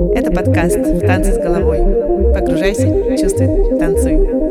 Это подкаст в «Танцы с головой». Погружайся, чувствуй, танцуй.